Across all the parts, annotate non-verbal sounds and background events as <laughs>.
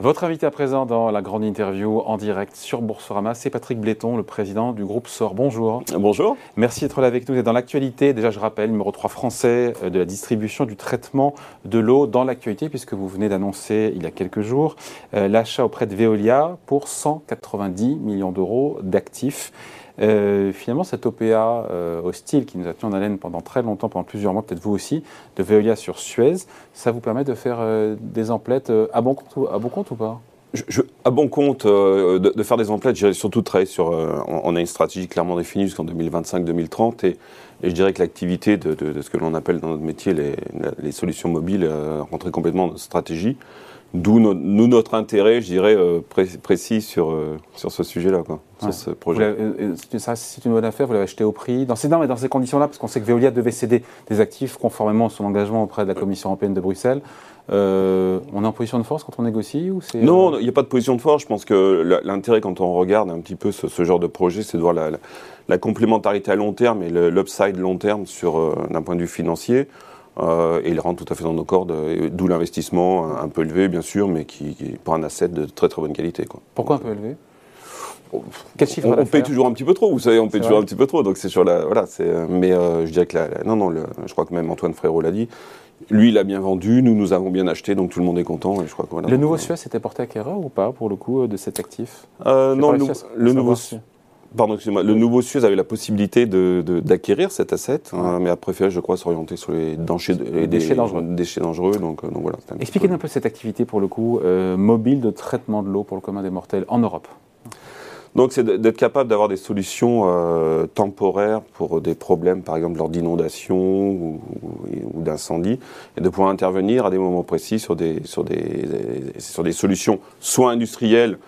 Votre invité à présent dans la grande interview en direct sur Boursorama, c'est Patrick Bléton, le président du groupe SOR. Bonjour. Bonjour. Merci d'être là avec nous. Et dans l'actualité, déjà je rappelle, numéro 3 français euh, de la distribution du traitement de l'eau dans l'actualité, puisque vous venez d'annoncer il y a quelques jours euh, l'achat auprès de Veolia pour 190 millions d'euros d'actifs. Euh, finalement, cette OPA hostile qui nous a tenu en haleine pendant très longtemps, pendant plusieurs mois, peut-être vous aussi, de Veolia sur Suez, ça vous permet de faire des emplettes à bon compte, à bon compte ou pas? À bon compte de, faire des emplettes, j'irai surtout travailler sur. on, a une stratégie clairement définie jusqu'en 2025-2030 et, je dirais que l'activité de, ce que l'on appelle dans notre métier les, solutions mobiles euh, rentrait complètement dans notre stratégie. D'où nous, notre intérêt, je dirais, euh, précis sur, euh, sur ce sujet-là, sur ce projet. C'est une bonne affaire, vous l'avez acheté au prix. Dans ces, dans ces conditions-là, parce qu'on sait que Veolia devait céder des actifs conformément à son engagement auprès de la Commission européenne de Bruxelles. Euh, on est en position de force quand on négocie ou Non, il n'y a pas de position de force. Je pense que l'intérêt quand on regarde un petit peu ce, genre de projet, c'est de voir la, complémentarité à long terme et l'upside long terme sur d'un point de vue financier. Euh, et il rentre tout à fait dans nos cordes, d'où l'investissement un, peu élevé bien sûr, mais qui, pour un asset de très très bonne qualité. Quoi. Pourquoi un peu élevé? Quel chiffre on, paye toujours un petit peu trop, vous savez, on paye toujours un petit peu trop. Donc c'est sur la, voilà, c'est. Mais euh, je dirais que la, non, non, je crois que même Antoine Frérot l'a dit. Lui, il a bien vendu, nous, nous avons bien acheté, donc tout le monde est content. Et je crois que, le nouveau Suez était porté à acquéreur ou pas pour le coup de cet actif? Euh, Non, le, le nouveau. Pardon, excusez-moi. Le nouveau Suez avait la possibilité d'acquérir cet asset, hein, mais a préféré, je crois, s'orienter sur les, les déchets, dangereux. déchets dangereux. Donc, euh, donc voilà, Expliquez-nous un peu cette activité, pour le coup, euh, mobile de traitement de l'eau pour le commun des mortels en Europe. Donc c'est d'être capable d'avoir des solutions euh, temporaires pour des problèmes, par exemple lors d'inondations ou, ou d'incendies, et de pouvoir intervenir à des moments précis sur des, sur des, sur des solutions soit industrielles,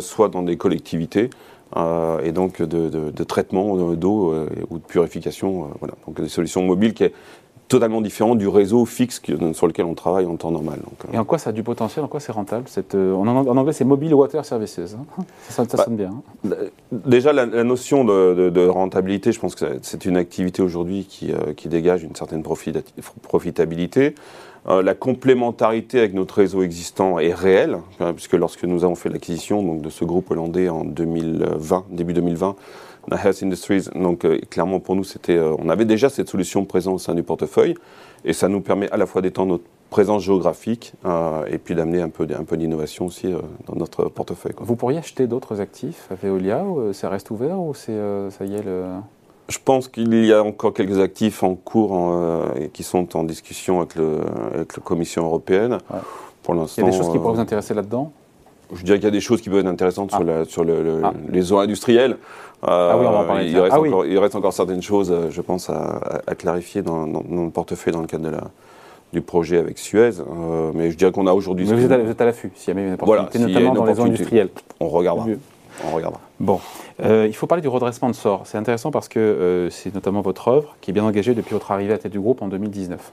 soit dans des collectivités. Euh, et donc de, de, traitement d'eau euh, ou de purification. Euh, voilà. Donc des solutions mobiles qui est totalement différent du réseau fixe sur lequel on travaille en temps normal. et en quoi ça a du potentiel En quoi c'est rentable cette, en, anglais, c'est Mobile Water Services. Hein. ça, ça, bah, sonne bien. Hein. déjà, la, notion de, rentabilité, je pense que c'est une activité aujourd'hui qui, qui, dégage une certaine profitabilité. Euh, la complémentarité avec notre réseau existant est réelle, hein, puisque lorsque nous avons fait l'acquisition de ce groupe hollandais en 2020, début 2020, la Health Industries, donc euh, clairement pour nous, c'était, euh, on avait déjà cette solution présente au sein du portefeuille, et ça nous permet à la fois d'étendre notre présence géographique et puis d'amener un peu, peu d'innovation aussi dans notre portefeuille. Vous pourriez acheter d'autres actifs à Veolia ou ça reste ouvert ou ça y est le... Je pense qu'il y a encore quelques actifs en cours euh, et qui sont en discussion avec, le, avec la Commission européenne. Pour l'instant, il y a des choses qui pourraient vous euh, intéresser là-dedans? Je dirais qu'il y a des choses qui peuvent être intéressantes sur, ah. sur le, ah. les eaux industrielles. ah oui, on va en parler. Il, reste ah encore, il reste encore certaines choses, euh, je pense, à, clarifier dans, dans, le portefeuille dans le cadre de la, du projet avec Suez. mais je dirais qu'on a aujourd'hui. Mais vous êtes à, l'affût, s'il y a une opportunité, voilà, notamment dans les eaux industrielles. On regardera. On regardera. Bon, euh, il faut parler du redressement de sort. C'est intéressant parce que euh, c'est notamment votre œuvre qui est bien engagée depuis votre arrivée à tête du groupe en 2019.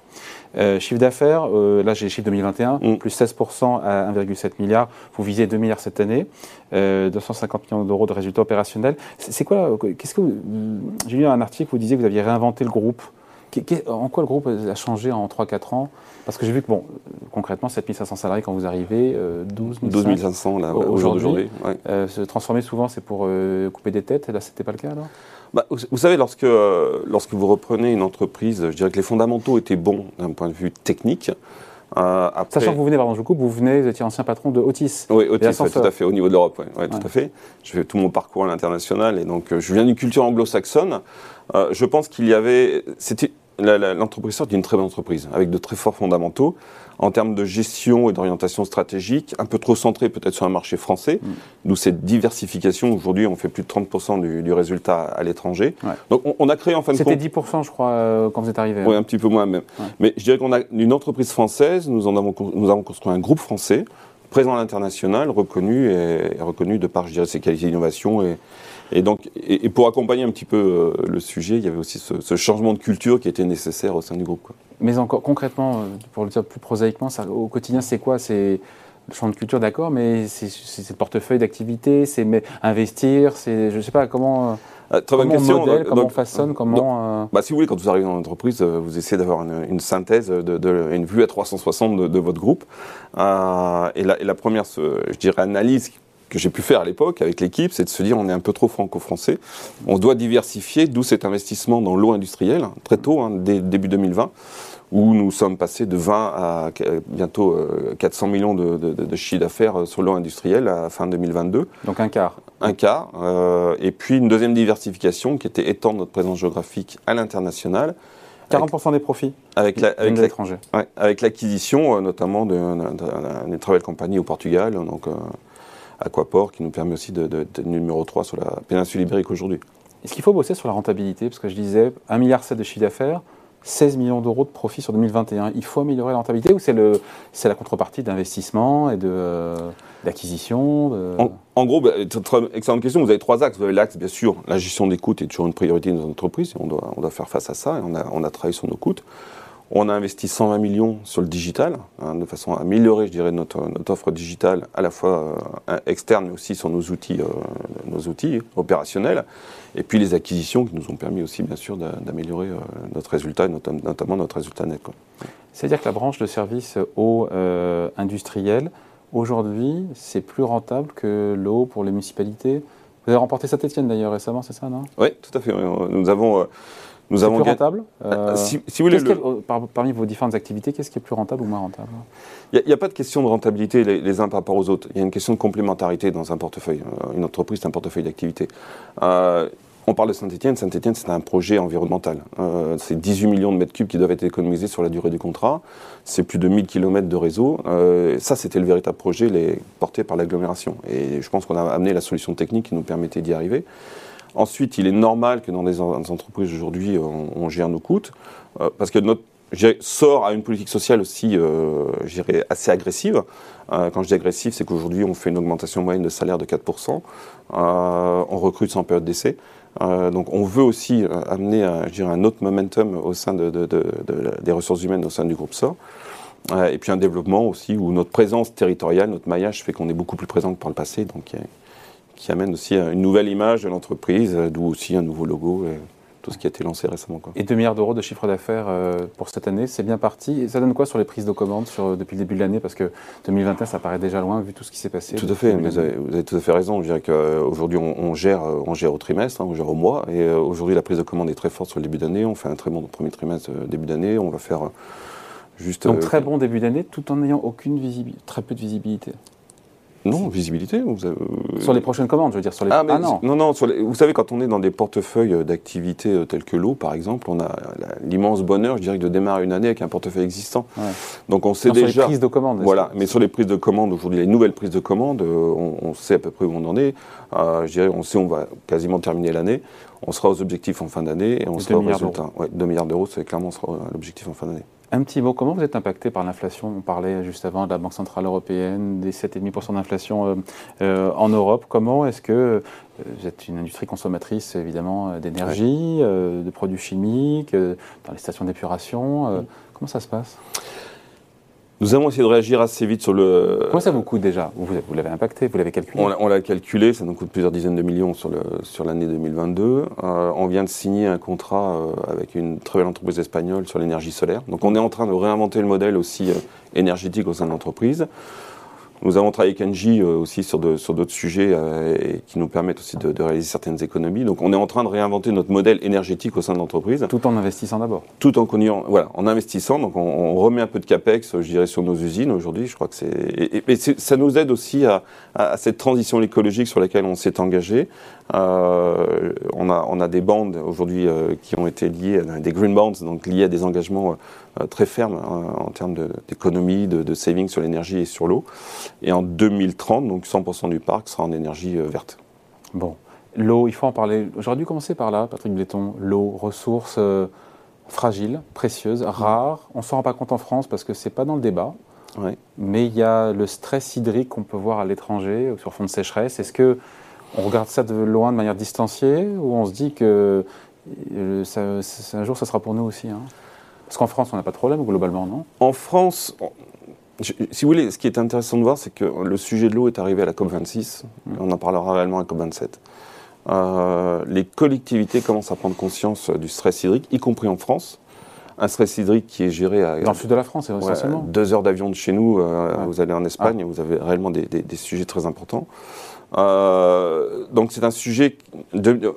Euh, chiffre d'affaires, là j'ai les chiffres 2021, mm. plus 16% à 1,7 milliard. Vous visez 2 milliards cette année, 250 millions d'euros de résultats opérationnels. C'est quoi Qu'est-ce que j'ai lu un article où vous disiez que vous aviez réinventé le groupe. En quoi le groupe a changé en 3-4 ans? Parce que j'ai vu que, bon, concrètement, 7500 salariés quand vous arrivez, 12 500 là, aujourd'hui. Euh, se transformer souvent, c'est pour euh, couper des têtes, là, c'était pas le cas alors? Bah, vous, savez, lorsque, euh, lorsque vous reprenez une entreprise, je dirais que les fondamentaux étaient bons d'un point de vue technique. Sachant que vous venez, pardon, je coupe, vous venez, vous étiez ancien patron de Otis. Oui, Otis, tout à fait, au niveau de l'Europe, ouais, tout à fait. Je fais tout mon parcours à l'international et donc je viens d'une culture anglo-saxonne. je pense qu'il y avait, c'était l'entreprise sort d'une très bonne entreprise, avec de très forts fondamentaux, en termes de gestion et d'orientation stratégique, un peu trop centré peut-être sur un marché français, mm. d'où cette diversification. Aujourd'hui, on fait plus de 30% du, résultat à l'étranger. Donc, on, a créé en fin de compte... C'était 10%, je crois, euh, quand vous êtes arrivé. Oui, un petit peu moins même. Mais je dirais qu'on a une entreprise française, nous, en avons, nous avons construit un groupe français, présent à l'international, reconnu, et, reconnu de par, je dirais, ses qualités d'innovation et, et donc, et, pour accompagner un petit peu euh, le sujet, il y avait aussi ce, changement de culture qui était nécessaire au sein du groupe. Mais encore concrètement, euh, pour le dire plus prosaïquement, ça, au quotidien, c'est quoi? C'est le champ de culture, d'accord, mais c'est le portefeuille d'activité, c'est investir, c'est, je ne sais pas, comment... Ah, très bonne question. Modèle, comment on façonne, comment. Euh, bah, si vous voulez, quand vous arrivez dans l'entreprise, euh, vous essayez d'avoir une, synthèse, de, une vue à 360 de, votre groupe. Euh, et, la, et, la, première, je dirais, analyse que j'ai pu faire à l'époque avec l'équipe, c'est de se dire on est un peu trop franco-français. On doit diversifier, d'où cet investissement dans l'eau industrielle, très tôt, hein, dès début 2020 où nous sommes passés de 20 à bientôt 400 millions de, de, de chiffre d'affaires sur l'eau industrielle à fin 2022. Donc un quart un euh, et puis une deuxième diversification qui était étendre notre présence géographique à l'international. 40% des profits avec l'étranger. avec l'acquisition euh, notamment d'une travel company au Portugal, donc euh, Aquaport, qui nous permet aussi d'être numéro 3 sur la péninsule ibérique aujourd'hui. Est-ce qu'il faut bosser sur la rentabilité? Parce que je disais 1,7 milliard de chiffre d'affaires, 16 millions d'euros de profit sur 2021. Il faut améliorer la rentabilité ou c'est la contrepartie d'investissement et d'acquisition en, gros, bah, excellente question. Vous avez trois axes. Vous avez l'axe, bien sûr, la gestion des coûts est toujours une priorité dans nos entreprises. On doit, on doit faire face à ça et on a, on a travaillé sur nos coûts. On a investi 120 millions sur le digital, hein, de façon à améliorer, je dirais, notre, notre offre digitale, à la fois euh, externe, mais aussi sur nos outils, euh, nos outils opérationnels. Et puis les acquisitions qui nous ont permis aussi, bien sûr, d'améliorer euh, notre résultat, notamment notre résultat net. C'est-à-dire que la branche de services eau industrielle, aujourd'hui, c'est plus rentable que l'eau pour les municipalités? Vous avez remporté Saint-Etienne d'ailleurs récemment, c'est ça, non? Oui, tout à fait. Nous avons nous avons plus rentable euh, si, vous voulez, Parmi vos différentes activités, qu'est-ce qui est plus rentable ou moins rentable? Il n'y a, pas de question de rentabilité les, uns par rapport aux autres. Il y a une question de complémentarité dans un portefeuille. Euh, une entreprise, c'est un portefeuille d'activité. Euh, on parle de Saint-Etienne. Saint-Etienne, c'est un projet environnemental. c'est 18 millions de mètres cubes qui doivent être économisés sur la durée du contrat. C'est plus de 1000 km de réseau. ça, c'était le véritable projet les, porté par l'agglomération. Et je pense qu'on a amené la solution technique qui nous permettait d'y arriver. Ensuite, il est normal que dans des entreprises aujourd'hui, on, gère nos coûts, euh, parce que notre sort à une politique sociale aussi, euh, assez agressive. Euh, quand je dis agressive, c'est qu'aujourd'hui, on fait une augmentation moyenne de salaire de 4%. Euh, on recrute sans période d'essai. donc, on veut aussi amener un autre momentum au sein de, des ressources humaines au sein du groupe SOR. et puis un développement aussi où notre présence territoriale, notre maillage fait qu'on est beaucoup plus présent que par le passé. Donc, qui amène aussi une nouvelle image de l'entreprise, d'où aussi un nouveau logo. Et tout ce qui a été lancé récemment. Quoi. Et 2 milliards d'euros de chiffre d'affaires euh, pour cette année, c'est bien parti. Et ça donne quoi sur les prises de commandes sur, depuis le début de l'année? Parce que 2021, ça paraît déjà loin vu tout ce qui s'est passé. Tout à fait, vous avez, tout à fait raison. Je dirais qu'aujourd'hui, on, on, gère, on gère au trimestre, hein, on gère au mois. Et euh, aujourd'hui, la prise de commande est très forte sur le début d'année. On fait un très bon premier trimestre euh, début d'année. On va faire juste. Donc très bon début d'année tout en n'ayant aucune visibilité, très peu de visibilité. Non, visibilité. Vous avez... Sur les prochaines commandes, je veux dire. Sur les... Ah, ah non. Non, non. Sur vous savez, quand on est dans des portefeuilles d'activités euh, telles que l'eau, par exemple, on a l'immense bonheur, je dirais, de démarrer une année avec un portefeuille existant. Donc on sait déjà. Sur les prises de commandes. Voilà. Mais sur les prises de commandes, aujourd'hui, les nouvelles prises de commandes, euh, on, sait à peu près où on en est. Euh, je dirais, on sait on va quasiment terminer l'année. On sera aux objectifs en fin d'année et on sera au résultat. Ouais, 2 milliards d'euros, c'est clairement l'objectif en fin d'année. Un petit mot, comment vous êtes impacté par l'inflation? On parlait juste avant de la Banque Centrale Européenne, des 7,5% d'inflation euh, euh, en Europe. Comment est-ce que euh, vous êtes une industrie consommatrice évidemment d'énergie, de produits chimiques, dans les stations d'épuration Comment ça se passe? Nous avons essayé de réagir assez vite sur le. Comment ça vous coûte déjà Vous, vous l'avez impacté, vous l'avez calculé On l'a calculé, ça nous coûte plusieurs dizaines de millions sur l'année sur 2022. Euh, on vient de signer un contrat euh, avec une très belle entreprise espagnole sur l'énergie solaire. Donc on est en train de réinventer le modèle aussi euh, énergétique au sein de l'entreprise. Nous avons travaillé avec Engie euh, aussi sur d'autres sur sujets euh, et qui nous permettent aussi de, de, réaliser certaines économies. Donc on est en train de réinventer notre modèle énergétique au sein de l'entreprise. Tout en investissant d'abord. Tout en voilà, en investissant. Donc on, on, remet un peu de capex, je dirais, sur nos usines aujourd'hui. Je crois que c'est et, et, ça nous aide aussi à, à, cette transition écologique sur laquelle on s'est engagé. Euh, on a on a des bandes aujourd'hui euh, qui ont été liées, des green bonds, donc liées à des engagements euh, très fermes en termes d'économie, de, de saving sur l'énergie et sur l'eau. Et en 2030, donc 100% du parc sera en énergie euh, verte. Bon, l'eau, il faut en parler. J'aurais dû commencer par là, Patrick Bléton. L'eau, ressource euh, fragile, précieuse, rare. On ne s'en rend pas compte en France parce que ce n'est pas dans le débat. Mais il y a le stress hydrique qu'on peut voir à l'étranger, sur fond de sécheresse. Est-ce que on regarde ça de loin de manière distanciée ou on se dit que euh, ça, un jour ça sera pour nous aussi hein? Parce qu'en France, on n'a pas de problème globalement, non? En France, si vous voulez, ce qui est intéressant de voir, c'est que le sujet de l'eau est arrivé à la COP26. Mmh. On en parlera réellement à la COP27. Euh, les collectivités commencent à prendre conscience du stress hydrique, y compris en France. Un stress hydrique qui est géré à. Dans le sud de la France, essentiellement. deux heures d'avion de chez nous, euh, vous allez en Espagne, ah. vous avez réellement des, sujets très importants. Euh, donc c'est un sujet,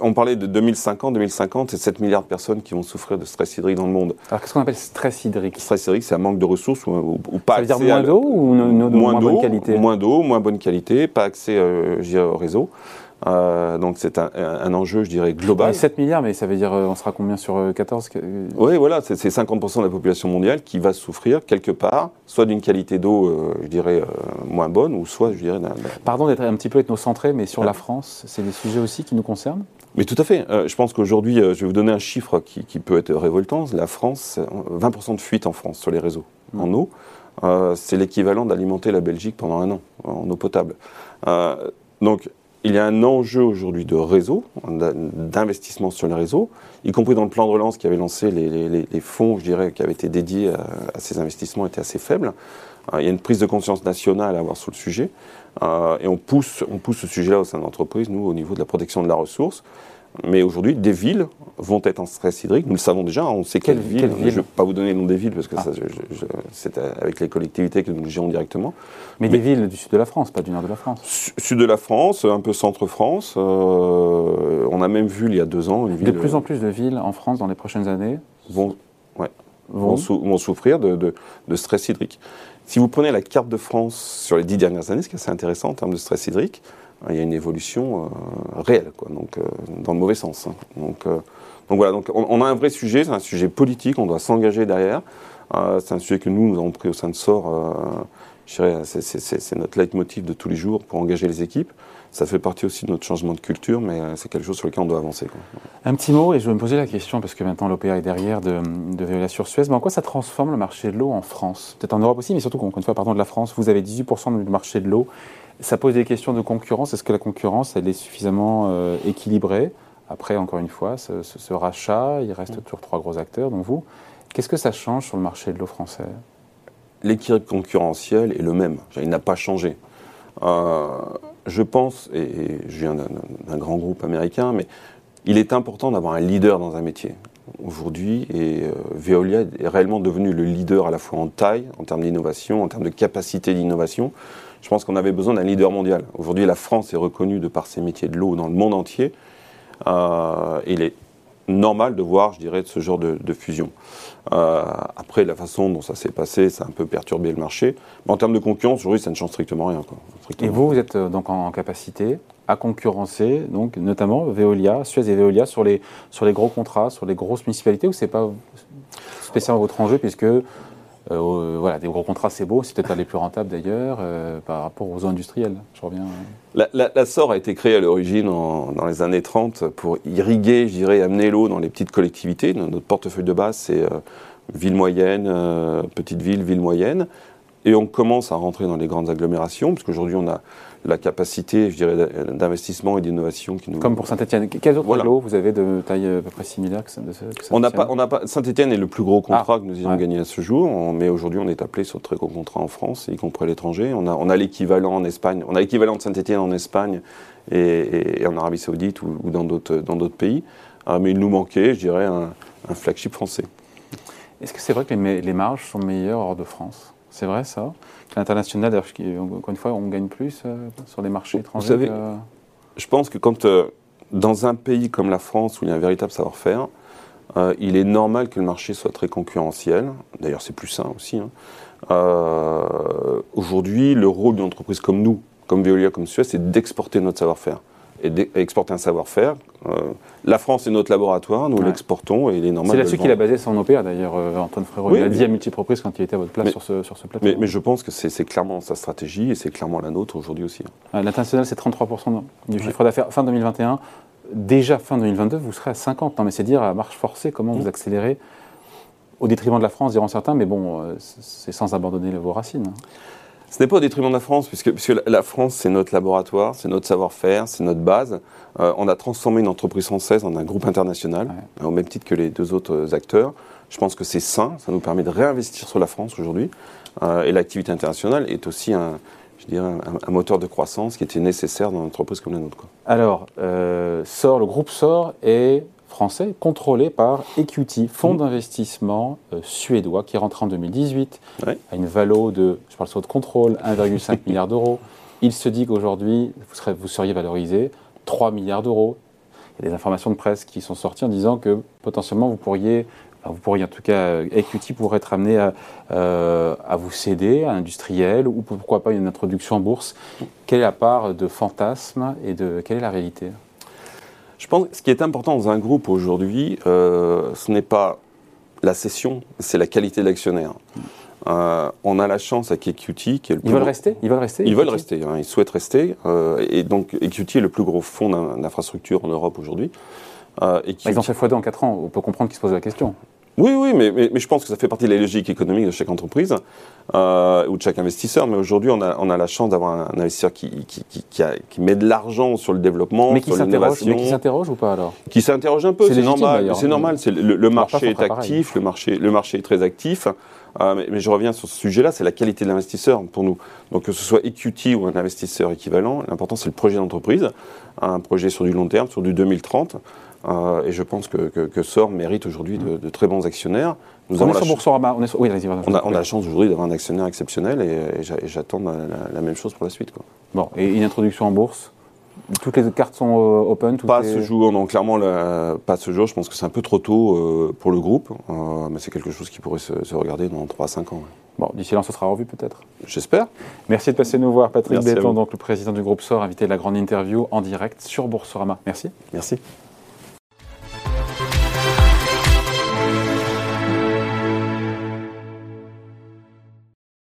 on parlait de 2050, 2050, c'est 7 milliards de personnes qui vont souffrir de stress hydrique dans le monde. Alors qu'est-ce qu'on appelle stress hydrique? Stress hydrique, c'est un manque de ressources ou, pas Ça veut dire moins d'eau ou moins, moins bonne qualité? Moins d'eau, moins bonne qualité, pas accès au réseau. Euh, donc c'est un, enjeu, je dirais, global. 7 milliards, mais ça veut dire euh, on sera combien sur 14 euh, Oui, voilà, c'est 50% de la population mondiale qui va souffrir quelque part, soit d'une qualité d'eau, je dirais, moins bonne, ou soit, je dirais, d'un... Pardon d'être un petit peu ethnocentré, mais sur la France, c'est des sujets aussi qui nous concernent? Mais tout à fait. je pense qu'aujourd'hui, je vais vous donner un chiffre qui, peut être révoltant. La France, 20% de fuite en France sur les réseaux mmh. en eau. c'est l'équivalent d'alimenter la Belgique pendant un an en eau potable. donc, il y a un enjeu aujourd'hui de réseau, d'investissement sur les réseaux, y compris dans le plan de relance qui avait lancé les, fonds, je dirais, qui avaient été dédiés à, ces investissements étaient assez faibles. Euh, il y a une prise de conscience nationale à avoir sur le sujet, euh, et on pousse, on pousse ce sujet-là au sein de l'entreprise, nous, au niveau de la protection de la ressource. Mais aujourd'hui, des villes vont être en stress hydrique. Nous le savons déjà. On sait quelles villes. je ne vais pas vous donner le nom des villes parce que ah. c'est avec les collectivités que nous le gérons directement. Mais, des villes du sud de la France, pas du nord de la France. Sud de la France, un peu centre-France. Euh, on a même vu il y a deux ans. de plus en plus de villes en France dans les prochaines années vont, ouais, vont. souffrir de, de, stress hydrique. Si vous prenez la carte de France sur les dix dernières années, ce qui est assez intéressant en termes de stress hydrique, il y a une évolution euh, réelle, quoi, donc, euh, dans le mauvais sens. Hein. Donc, euh, donc voilà, donc on, a un vrai sujet, c'est un sujet politique, on doit s'engager derrière. c'est un sujet que nous, nous avons pris au sein de SOR, c'est notre leitmotiv de tous les jours pour engager les équipes. Ça fait partie aussi de notre changement de culture, mais c'est quelque chose sur lequel on doit avancer. Un petit mot, et je vais me poser la question, parce que maintenant l'OPA est derrière de, de Veolia sur Suez, mais en quoi ça transforme le marché de l'eau en France? Peut-être en Europe aussi, mais surtout, encore une fois, pardon, de la France, vous avez 18% du marché de l'eau ça pose des questions de concurrence. Est-ce que la concurrence, elle est suffisamment euh, équilibrée? Après, encore une fois, ce, rachat, il reste mm. toujours trois gros acteurs, dont vous. Qu'est-ce que ça change sur le marché de l'eau français L'équilibre concurrentiel est le même. Il n'a pas changé. Euh, je pense, et, je viens d'un grand groupe américain, mais il est important d'avoir un leader dans un métier aujourd'hui et euh, Veolia est réellement devenu le leader à la fois en taille, en termes d'innovation, en termes de capacité d'innovation je pense qu'on avait besoin d'un leader mondial. Aujourd'hui, la France est reconnue de par ses métiers de l'eau dans le monde entier. Euh, il est normal de voir, je dirais, ce genre de, fusion. Euh, après, la façon dont ça s'est passé, ça a un peu perturbé le marché. Mais en termes de concurrence, aujourd'hui, ça ne change strictement rien. et vous, vous êtes euh, donc en, capacité à concurrencer, donc notamment Veolia, Suez et Veolia, sur les, gros contrats, sur les grosses municipalités, ou c'est pas spécialement votre enjeu, puisque euh, voilà, des gros contrats, c'est beau, c'est peut-être les plus rentables d'ailleurs euh, par rapport aux eaux industrielles. Je reviens. Euh. La, SOR a été créée à l'origine dans les années 30 pour irriguer, je dirais, amener l'eau dans les petites collectivités. Notre portefeuille de base, c'est ville moyenne, petite ville, ville moyenne. Et on commence à rentrer dans les grandes agglomérations, parce qu'aujourd'hui, on a la capacité, je dirais, d'investissement et d'innovation qui nous. Comme pour Saint-Etienne. Quels autres voilà. vous avez de taille à peu près similaire que, n'a pas, on pas. Saint-Etienne est le plus gros contrat ah. que nous ayons gagné à ce jour, mais aujourd'hui, on est appelé sur de très gros contrats en France, y compris à l'étranger. On a, on a l'équivalent en Espagne. On a l'équivalent de Saint-Etienne en Espagne et, en Arabie Saoudite ou, dans d'autres, dans d'autres pays. Ah, mais il nous manquait, je dirais, un, flagship français. Est-ce que c'est vrai que les, les marges sont meilleures hors de France? C'est vrai ça L'international, encore une fois, on gagne plus euh, sur les marchés étrangers Vous savez, je pense que quand, euh, dans un pays comme la France, où il y a un véritable savoir-faire, euh, il est normal que le marché soit très concurrentiel. D'ailleurs, c'est plus sain aussi. Hein. Aujourd'hui, le rôle d'une entreprise comme nous, comme Veolia, comme Suez, c'est d'exporter notre savoir-faire et d'exporter un savoir-faire. Euh, la France est notre laboratoire, nous l'exportons et il est normal. C'est là-dessus qu'il a basé son OPA d'ailleurs, euh, Antoine Frérot. il a dit à multiples reprises quand il était à votre place sur, ce, sur ce plateau. Mais, je pense que c'est clairement sa stratégie et c'est clairement la nôtre aujourd'hui aussi. Hein. L'international, c'est 33% du chiffre d'affaires fin 2021. Déjà fin 2022, vous serez à 50. Non, mais c'est dire à marche forcée comment vous accélérez au détriment de la France, diront certains, mais bon, euh, c'est sans abandonner vos racines. Ce n'est pas au détriment de la France, puisque, puisque la France, c'est notre laboratoire, c'est notre savoir-faire, c'est notre base. Euh, on a transformé une entreprise française en un groupe international, au même titre que les deux autres acteurs. Je pense que c'est sain, ça nous permet de réinvestir sur la France aujourd'hui. Euh, et l'activité internationale est aussi un, je dirais, un, moteur de croissance qui était nécessaire dans une entreprise comme la nôtre. Quoi. Alors, euh, SOR, le groupe SOR est français, contrôlé par Equity, fonds mmh. d'investissement euh, suédois, qui est rentré en 2018, à une valo de, je parle sur de contrôle, 1,5 <laughs> milliard d'euros. Il se dit qu'aujourd'hui, vous, vous seriez valorisé 3 milliards d'euros. Il y a des informations de presse qui sont sorties en disant que potentiellement vous pourriez vous pourriez en tout cas, Equity pourrait être amené à, euh, à, vous céder à industriel ou pourquoi pas une introduction en bourse. Quelle est la part de fantasme et de quelle est la réalité? Je pense que ce qui est important dans un groupe aujourd'hui, euh, ce n'est pas la cession, c'est la qualité de l'actionnaire. Euh, on a la chance avec EQT, qui est le Ils veulent rester Ils veulent rester Ils veulent rester, hein, ils souhaitent rester. Euh, et donc EQT est le plus gros fonds d'infrastructure en Europe aujourd'hui. Bah, ils ont fait x2 en 4 ans, on peut comprendre qu'ils se posent la question. Oui, oui, mais, mais, je pense que ça fait partie de la logique économique de chaque entreprise euh, ou de chaque investisseur. Mais aujourd'hui, on a, on a la chance d'avoir un investisseur qui, qui, qui, qui, met de l'argent sur le développement, mais qui s'interroge, Mais qui s'interroge ou pas alors? Qui s'interroge un peu, c'est normal. C'est normal. C'est le, le marché est actif, le marché, le marché est très actif. Euh, mais, mais, je reviens sur ce sujet-là, c'est la qualité de l'investisseur pour nous. Donc que ce soit equity ou un investisseur équivalent, l'important c'est le projet d'entreprise, un projet sur du long terme, sur du 2030. Euh, et je pense que, que, SOR mérite aujourd'hui de, très bons actionnaires. Nous on, est sur Boursorama. On, est oui, on, a, on, a, la chance aujourd'hui d'avoir un actionnaire exceptionnel et, j'attends la, même chose pour la suite. Quoi. Bon, et une introduction en bourse? Toutes les cartes sont euh, open Pas ce jour, non, clairement, pas ce jour. Je pense que c'est un peu trop tôt euh, pour le groupe, mais c'est quelque chose qui pourrait se, regarder dans 3 à 5 ans. Bon, d'ici là, ce sera revu peut-être J'espère. Merci de passer nous voir, Patrick Béton, donc le président du groupe SOR, invité de la grande interview en direct sur Boursorama. Merci. Merci.